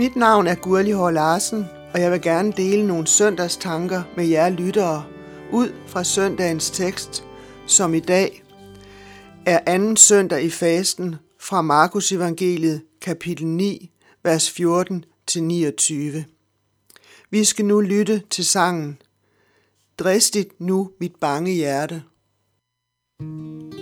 Mit navn er Gurli Hård Larsen, og jeg vil gerne dele nogle søndagstanker med jer lyttere ud fra søndagens tekst, som i dag er anden søndag i fasten fra Markus evangeliet kapitel 9, vers 14 til 29. Vi skal nu lytte til sangen Dristigt nu mit bange hjerte. thank you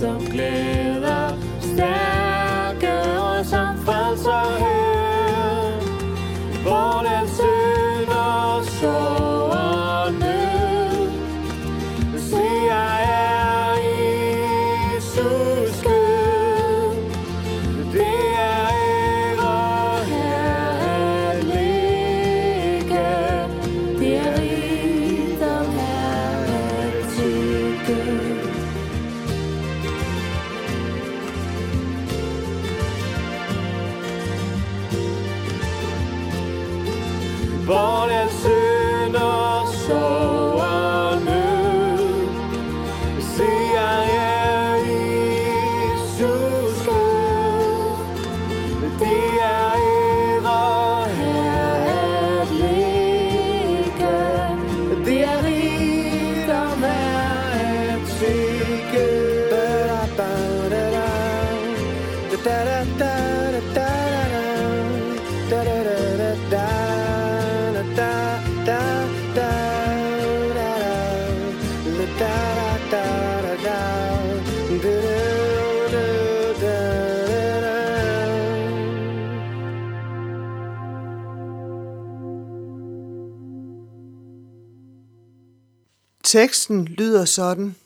da da Teksten lyder sådan.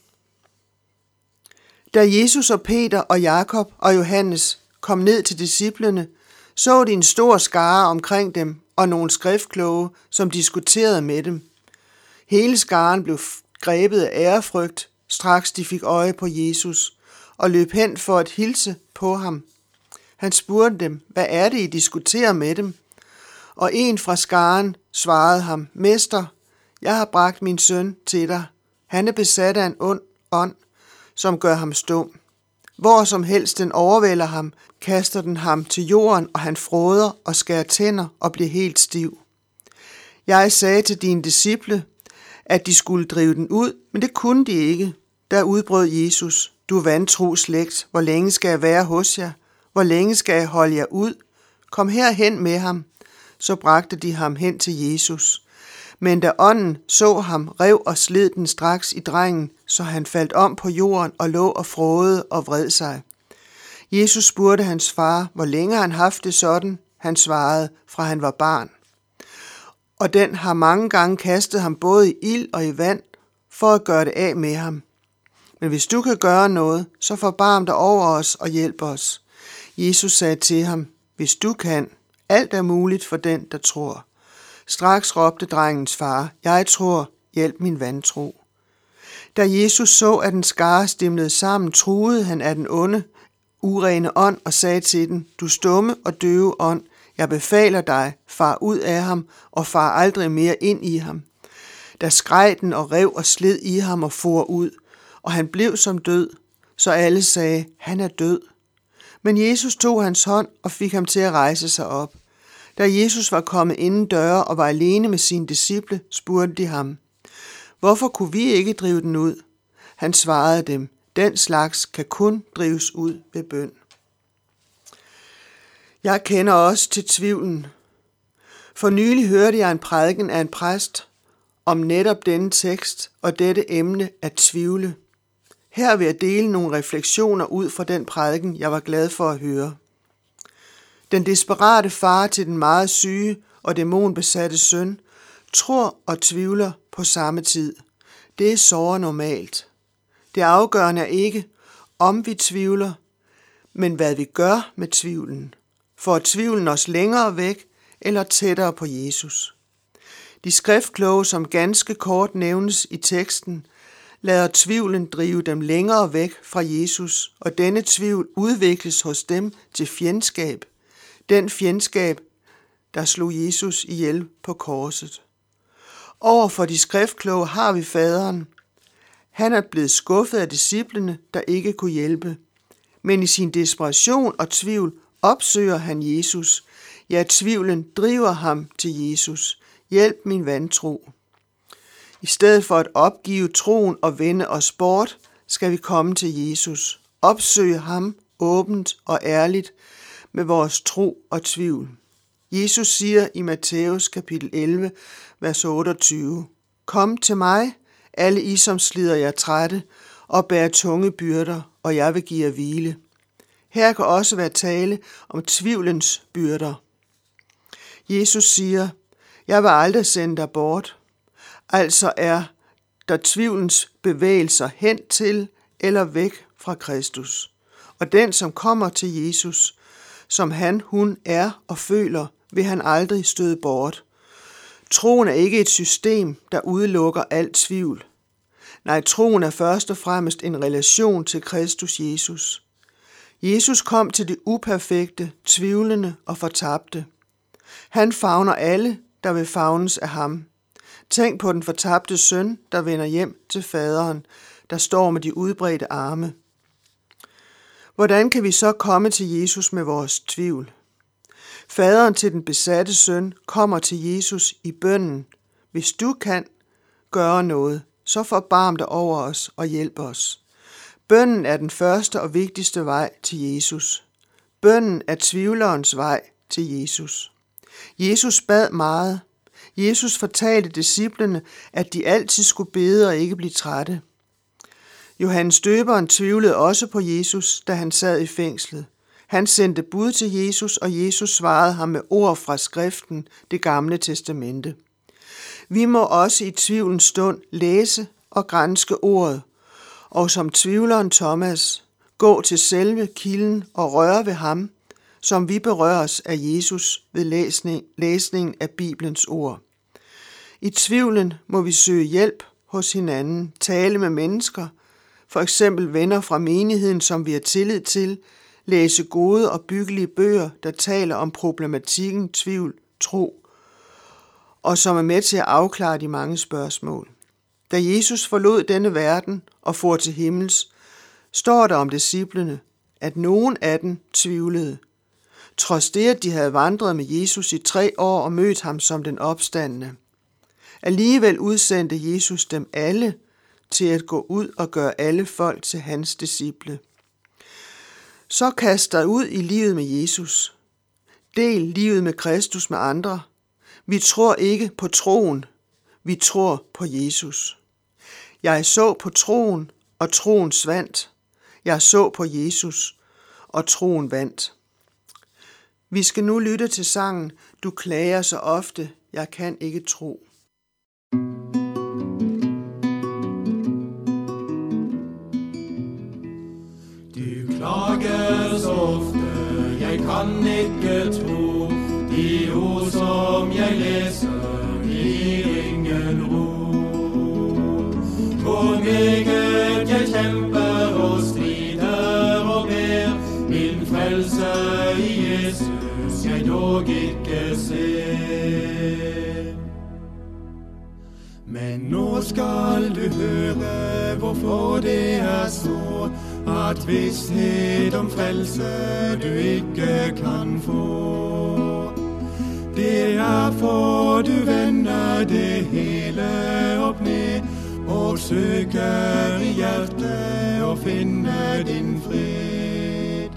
Da Jesus og Peter og Jakob og Johannes kom ned til disciplene, så de en stor skare omkring dem og nogle skriftkloge, som diskuterede med dem. Hele skaren blev grebet af ærefrygt, straks de fik øje på Jesus, og løb hen for at hilse på ham. Han spurgte dem, hvad er det, I diskuterer med dem? Og en fra skaren svarede ham, Mester, jeg har bragt min søn til dig. Han er besat af en ond ånd, som gør ham stum. Hvor som helst den overvælder ham, kaster den ham til jorden, og han froder og skærer tænder og bliver helt stiv. Jeg sagde til dine disciple, at de skulle drive den ud, men det kunne de ikke. Der udbrød Jesus, du vantro slægt, hvor længe skal jeg være hos jer? Hvor længe skal jeg holde jer ud? Kom herhen med ham. Så bragte de ham hen til Jesus. Men da ånden så ham, rev og sled den straks i drengen, så han faldt om på jorden og lå og frode og vred sig. Jesus spurgte hans far, hvor længe han haft det sådan. Han svarede, fra han var barn. Og den har mange gange kastet ham både i ild og i vand, for at gøre det af med ham. Men hvis du kan gøre noget, så forbarm dig over os og hjælp os. Jesus sagde til ham, hvis du kan, alt er muligt for den, der tror. Straks råbte drengens far, jeg tror, hjælp min vantro. Da Jesus så, at den skare stimlede sammen, truede han af den onde, urene ånd og sagde til den, du stumme og døve ånd, jeg befaler dig, far ud af ham og far aldrig mere ind i ham. Da skreg den og rev og sled i ham og for ud, og han blev som død, så alle sagde, han er død. Men Jesus tog hans hånd og fik ham til at rejse sig op. Da Jesus var kommet inden døre og var alene med sine disciple, spurgte de ham, Hvorfor kunne vi ikke drive den ud? Han svarede dem, den slags kan kun drives ud ved bøn. Jeg kender også til tvivlen. For nylig hørte jeg en prædiken af en præst om netop denne tekst og dette emne at tvivle. Her vil jeg dele nogle refleksioner ud fra den prædiken, jeg var glad for at høre. Den desperate far til den meget syge og dæmonbesatte søn tror og tvivler på samme tid. Det er så normalt. Det afgørende er ikke, om vi tvivler, men hvad vi gør med tvivlen. For tvivlen os længere væk eller tættere på Jesus. De skriftkloge, som ganske kort nævnes i teksten, lader tvivlen drive dem længere væk fra Jesus, og denne tvivl udvikles hos dem til fjendskab. Den fjendskab, der slog Jesus ihjel på korset. Over for de skriftkloge har vi faderen. Han er blevet skuffet af disciplene, der ikke kunne hjælpe. Men i sin desperation og tvivl opsøger han Jesus. Ja, tvivlen driver ham til Jesus. Hjælp min vantro. I stedet for at opgive troen og vende os bort, skal vi komme til Jesus. Opsøge ham åbent og ærligt med vores tro og tvivl. Jesus siger i Matthæus kapitel 11, vers 28, Kom til mig, alle I, som slider jer trætte og bærer tunge byrder, og jeg vil give jer hvile. Her kan også være tale om tvivlens byrder. Jesus siger, jeg vil aldrig sende dig bort. Altså er der tvivlens bevægelser hen til eller væk fra Kristus. Og den, som kommer til Jesus, som han, hun er og føler, vil han aldrig støde bort. Troen er ikke et system, der udelukker al tvivl. Nej, troen er først og fremmest en relation til Kristus Jesus. Jesus kom til det uperfekte, tvivlende og fortabte. Han favner alle, der vil favnes af ham. Tænk på den fortabte søn, der vender hjem til faderen, der står med de udbredte arme. Hvordan kan vi så komme til Jesus med vores tvivl? Faderen til den besatte søn kommer til Jesus i bønnen. Hvis du kan gøre noget, så forbarm dig over os og hjælp os. Bønnen er den første og vigtigste vej til Jesus. Bønnen er tvivlerens vej til Jesus. Jesus bad meget. Jesus fortalte disciplene, at de altid skulle bede og ikke blive trætte. Johannes døberen tvivlede også på Jesus, da han sad i fængslet. Han sendte bud til Jesus, og Jesus svarede ham med ord fra skriften, det gamle testamente. Vi må også i tvivlens stund læse, og grænske ordet, og som tvivleren Thomas, gå til selve kilden og røre ved ham, som vi berøres af Jesus ved læsning, læsning af Bibelens ord. I tvivlen må vi søge hjælp hos hinanden, tale med mennesker, for eksempel venner fra menigheden, som vi har tillid til, læse gode og byggelige bøger, der taler om problematikken tvivl, tro, og som er med til at afklare de mange spørgsmål. Da Jesus forlod denne verden og for til himmels, står der om disciplene, at nogen af dem tvivlede. Trods det, at de havde vandret med Jesus i tre år og mødt ham som den opstandende. Alligevel udsendte Jesus dem alle til at gå ud og gøre alle folk til hans disciple. Så kast dig ud i livet med Jesus. Del livet med Kristus med andre. Vi tror ikke på troen, vi tror på Jesus. Jeg så på troen, og troen svandt. Jeg så på Jesus, og troen vandt. Vi skal nu lytte til sangen Du klager så ofte, jeg kan ikke tro. Kan ikke tro. De ord som jeg læser, i ingen ro. Hvor meget jeg kæmper og strider og bær, min frelse i Jesus jeg dog ikke ser. Men nu skal du høre hvorfor det er så at om frelse du ikke kan få. Det er for du vender det hele op ned og søger i hjertet og finner din fred.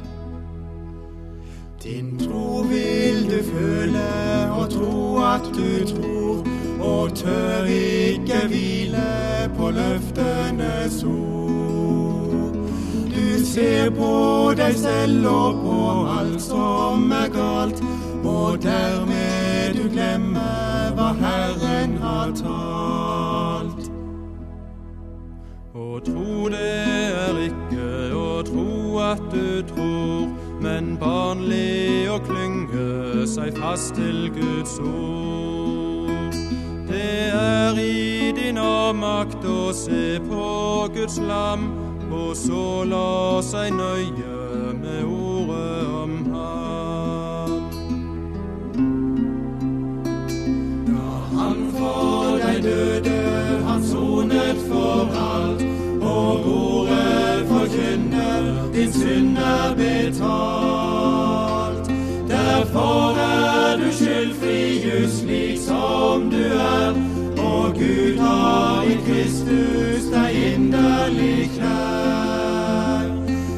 Din tro vil du føle og tro at du tror, og tør ikke hvile på løftenes ord se ser på deg selv og på alt som er galt, og dermed du glemmer hva Herren har talt. Å tro det er ikke å tro at du tror, men barnlig å klynge seg fast til Guds ord. Det er i din avmakt å se på Guds lam, og så la seg nøye med ordet om ham. Da han for dig døde, han sonet for alt, og ordet forkynner din synd er betalt. Derfor er du skyldfri just slik som du er, Gud har i Kristus deg inderlig kjær.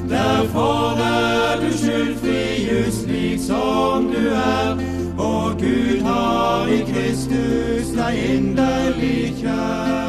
Derfor er du skyldfri just slik som du er, og Gud har i Kristus deg inderlig kjær.